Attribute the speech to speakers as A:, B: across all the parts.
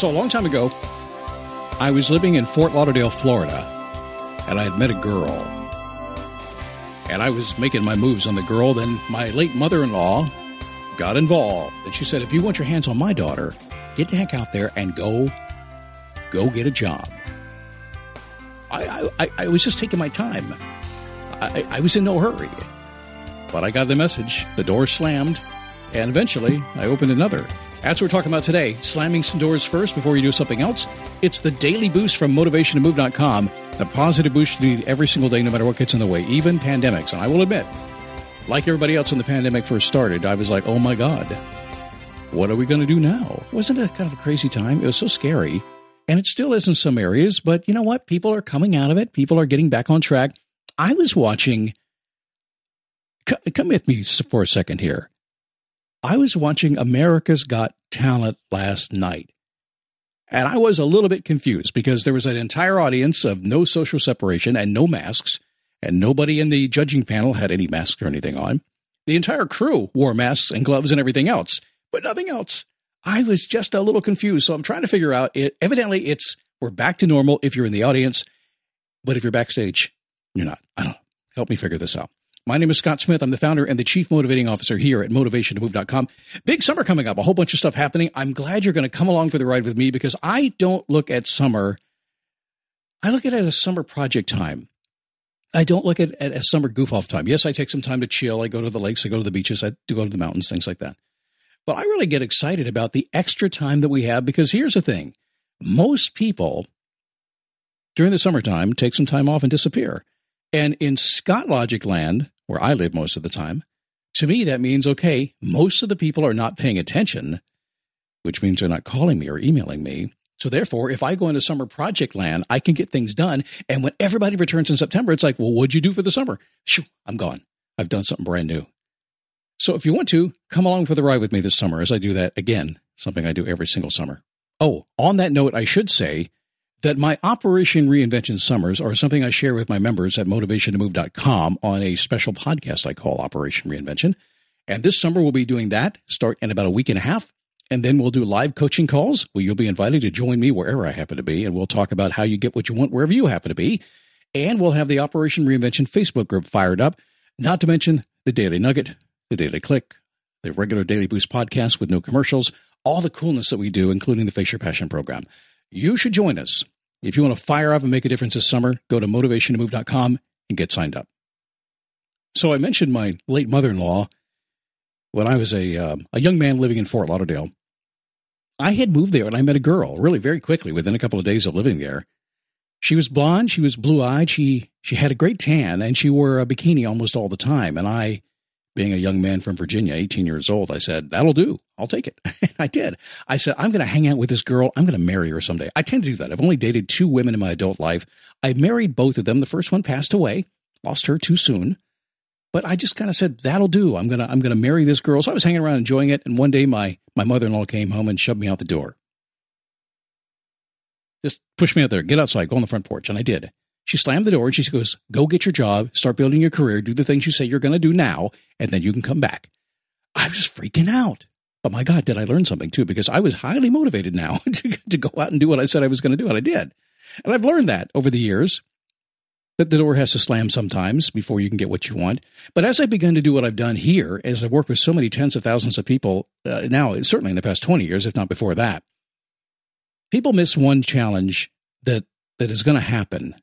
A: So, a long time ago, I was living in Fort Lauderdale, Florida, and I had met a girl. And I was making my moves on the girl. Then my late mother in law got involved. And she said, If you want your hands on my daughter, get the heck out there and go, go get a job. I, I, I was just taking my time. I, I was in no hurry. But I got the message. The door slammed. And eventually, I opened another. That's what we're talking about today. Slamming some doors first before you do something else. It's the daily boost from motivationtomove.com. The positive boost you need every single day, no matter what gets in the way, even pandemics. And I will admit, like everybody else when the pandemic first started, I was like, oh my God, what are we going to do now? Wasn't it kind of a crazy time? It was so scary. And it still is in some areas, but you know what? People are coming out of it. People are getting back on track. I was watching, come with me for a second here. I was watching America's Got Talent last night. And I was a little bit confused because there was an entire audience of no social separation and no masks, and nobody in the judging panel had any masks or anything on. The entire crew wore masks and gloves and everything else, but nothing else. I was just a little confused, so I'm trying to figure out it. Evidently, it's we're back to normal if you're in the audience, but if you're backstage, you're not. I don't know. Help me figure this out. My name is Scott Smith. I'm the founder and the chief motivating officer here at motivationtomove.com. Big summer coming up, a whole bunch of stuff happening. I'm glad you're going to come along for the ride with me because I don't look at summer. I look at it as summer project time. I don't look at it as summer goof off time. Yes, I take some time to chill. I go to the lakes, I go to the beaches, I do go to the mountains, things like that. But I really get excited about the extra time that we have because here's the thing most people during the summertime take some time off and disappear. And in Scott Logic land, where I live most of the time, to me that means okay, most of the people are not paying attention, which means they're not calling me or emailing me. So therefore, if I go into summer project land, I can get things done. And when everybody returns in September, it's like, well, what'd you do for the summer? Shoo, I'm gone. I've done something brand new. So if you want to, come along for the ride with me this summer as I do that again, something I do every single summer. Oh, on that note, I should say that my Operation Reinvention Summers are something I share with my members at motivationtomove.com on a special podcast I call Operation Reinvention. And this summer we'll be doing that, start in about a week and a half. And then we'll do live coaching calls where you'll be invited to join me wherever I happen to be. And we'll talk about how you get what you want wherever you happen to be. And we'll have the Operation Reinvention Facebook group fired up, not to mention the Daily Nugget, the Daily Click, the regular Daily Boost podcast with no commercials, all the coolness that we do, including the Face Your Passion program. You should join us. If you want to fire up and make a difference this summer, go to motivationtomove.com and get signed up. So I mentioned my late mother-in-law when I was a um, a young man living in Fort Lauderdale. I had moved there and I met a girl really very quickly within a couple of days of living there. She was blonde, she was blue-eyed, she she had a great tan and she wore a bikini almost all the time and I being a young man from Virginia, 18 years old, I said, that'll do. I'll take it. I did. I said, I'm going to hang out with this girl. I'm going to marry her someday. I tend to do that. I've only dated two women in my adult life. I married both of them. The first one passed away, lost her too soon. But I just kind of said, that'll do. I'm going to, I'm going to marry this girl. So I was hanging around enjoying it. And one day my, my mother-in-law came home and shoved me out the door. Just push me out there, get outside, go on the front porch. And I did. She slammed the door and she goes, Go get your job, start building your career, do the things you say you're going to do now, and then you can come back. I was just freaking out. But my God, did I learn something too? Because I was highly motivated now to, to go out and do what I said I was going to do, and I did. And I've learned that over the years that the door has to slam sometimes before you can get what you want. But as I've begun to do what I've done here, as I've worked with so many tens of thousands of people uh, now, certainly in the past 20 years, if not before that, people miss one challenge that, that is going to happen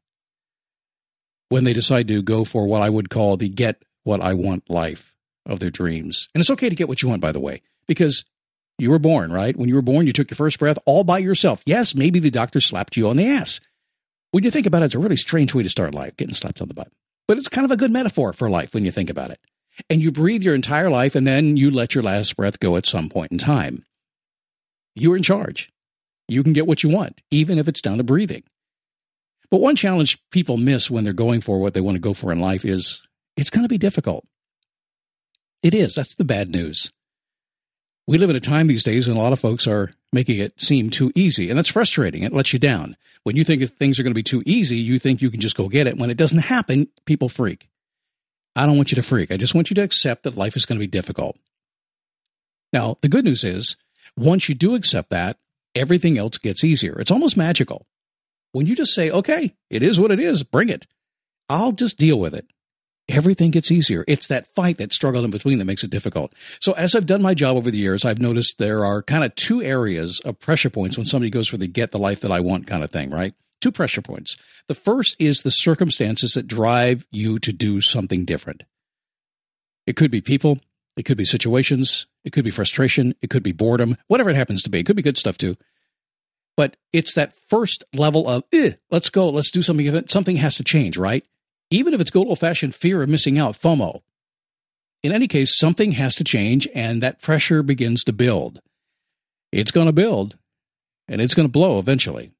A: when they decide to go for what I would call the get what I want life of their dreams. And it's okay to get what you want, by the way, because you were born, right? When you were born, you took your first breath all by yourself. Yes, maybe the doctor slapped you on the ass. When you think about it, it's a really strange way to start life, getting slapped on the butt. But it's kind of a good metaphor for life when you think about it. And you breathe your entire life and then you let your last breath go at some point in time. You're in charge. You can get what you want, even if it's down to breathing. But one challenge people miss when they're going for what they want to go for in life is it's going to be difficult. It is. That's the bad news. We live in a time these days when a lot of folks are making it seem too easy, and that's frustrating. It lets you down. When you think things are going to be too easy, you think you can just go get it. When it doesn't happen, people freak. I don't want you to freak. I just want you to accept that life is going to be difficult. Now, the good news is, once you do accept that, everything else gets easier. It's almost magical. When you just say, okay, it is what it is, bring it. I'll just deal with it everything gets easier. It's that fight, that struggle in between that makes it difficult. So as I've done my job over the years, I've noticed there are kind of two areas of pressure points when somebody goes for the get the life that I want kind of thing, right? Two pressure points. The first is the circumstances that drive you to do something different. It could be people, it could be situations, it could be frustration, it could be boredom, whatever it happens to be. It could be good stuff too. But it's that first level of, eh, let's go, let's do something. Something has to change, right? even if it's good old fashioned fear of missing out, FOMO. In any case, something has to change and that pressure begins to build. It's going to build and it's going to blow eventually.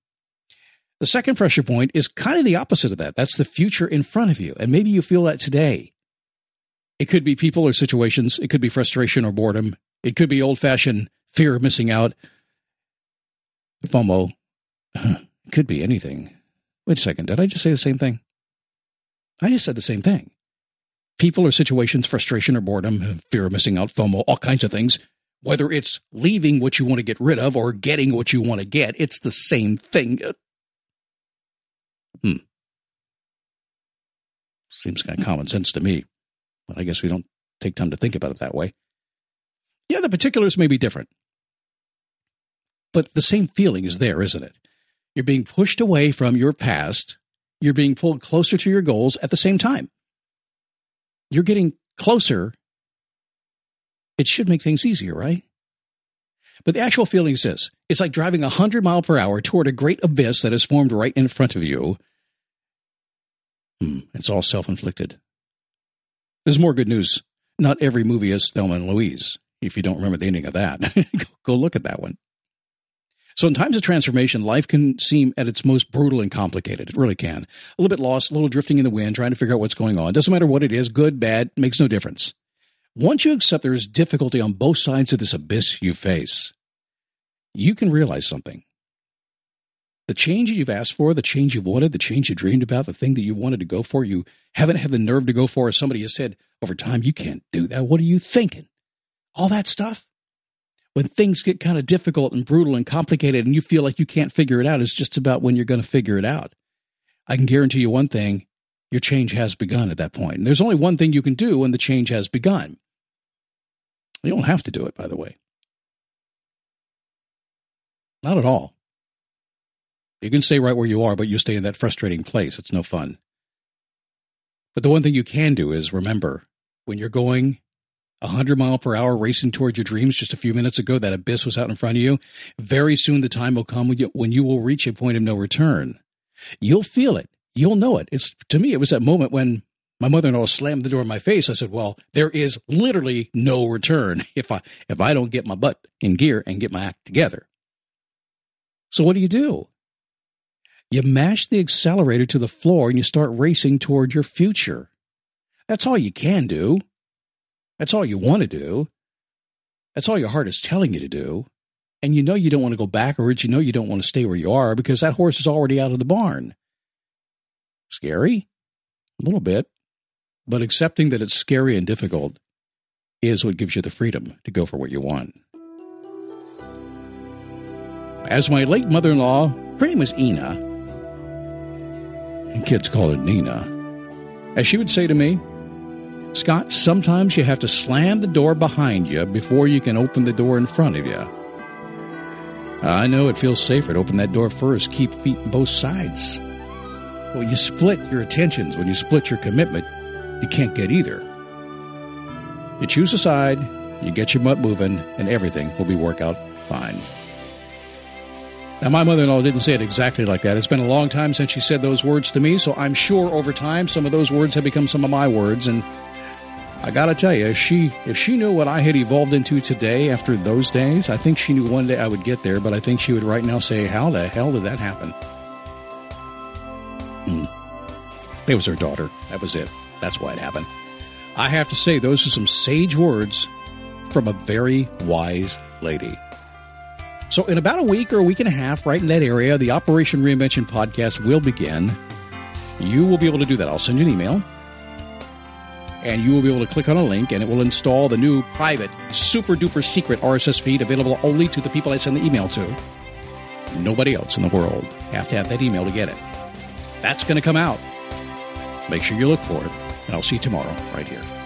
A: The second pressure point is kind of the opposite of that. That's the future in front of you. And maybe you feel that today. It could be people or situations. It could be frustration or boredom. It could be old fashioned fear of missing out. FOMO. Could be anything. Wait a second. Did I just say the same thing? I just said the same thing. People or situations, frustration or boredom, fear of missing out, FOMO, all kinds of things. Whether it's leaving what you want to get rid of or getting what you want to get, it's the same thing. Hmm. Seems kind of common sense to me, but I guess we don't take time to think about it that way. Yeah, the particulars may be different, but the same feeling is there, isn't it? You're being pushed away from your past you're being pulled closer to your goals at the same time. You're getting closer. It should make things easier, right? But the actual feeling is this it's like driving 100 mile per hour toward a great abyss that is formed right in front of you. Hmm, it's all self inflicted. There's more good news. Not every movie is Thelma and Louise. If you don't remember the ending of that, go look at that one. So in times of transformation, life can seem at its most brutal and complicated. It really can. A little bit lost, a little drifting in the wind, trying to figure out what's going on. Doesn't matter what it is, good, bad, makes no difference. Once you accept there is difficulty on both sides of this abyss you face, you can realize something. The change you've asked for, the change you've wanted, the change you dreamed about, the thing that you wanted to go for, you haven't had the nerve to go for, as somebody has said over time, you can't do that. What are you thinking? All that stuff when things get kind of difficult and brutal and complicated and you feel like you can't figure it out, it's just about when you're going to figure it out. I can guarantee you one thing your change has begun at that point. And there's only one thing you can do when the change has begun. You don't have to do it, by the way. Not at all. You can stay right where you are, but you stay in that frustrating place. It's no fun. But the one thing you can do is remember when you're going 100 mile per hour racing toward your dreams just a few minutes ago, that abyss was out in front of you. Very soon the time will come when you, when you will reach a point of no return. You'll feel it. You'll know it. It's to me, it was that moment when my mother-in-law slammed the door in my face. I said, well, there is literally no return if I, if I don't get my butt in gear and get my act together. So what do you do? You mash the accelerator to the floor and you start racing toward your future. That's all you can do. That's all you want to do. That's all your heart is telling you to do. And you know you don't want to go backwards. You know you don't want to stay where you are because that horse is already out of the barn. Scary? A little bit. But accepting that it's scary and difficult is what gives you the freedom to go for what you want. As my late mother in law, her name was Ina, and kids call her Nina, as she would say to me, Scott, sometimes you have to slam the door behind you before you can open the door in front of you. I know it feels safer to open that door first, keep feet both sides. Well, you split your attentions. When you split your commitment, you can't get either. You choose a side, you get your butt moving, and everything will be work out fine. Now, my mother in law didn't say it exactly like that. It's been a long time since she said those words to me, so I'm sure over time some of those words have become some of my words. And I gotta tell you, if she if she knew what I had evolved into today after those days, I think she knew one day I would get there. But I think she would right now say, "How the hell did that happen?" Hmm. It was her daughter. That was it. That's why it happened. I have to say, those are some sage words from a very wise lady. So, in about a week or a week and a half, right in that area, the Operation Reinvention podcast will begin. You will be able to do that. I'll send you an email and you will be able to click on a link and it will install the new private, super duper secret RSS feed available only to the people I send the email to. Nobody else in the world have to have that email to get it. That's going to come out. Make sure you look for it, and I'll see you tomorrow right here.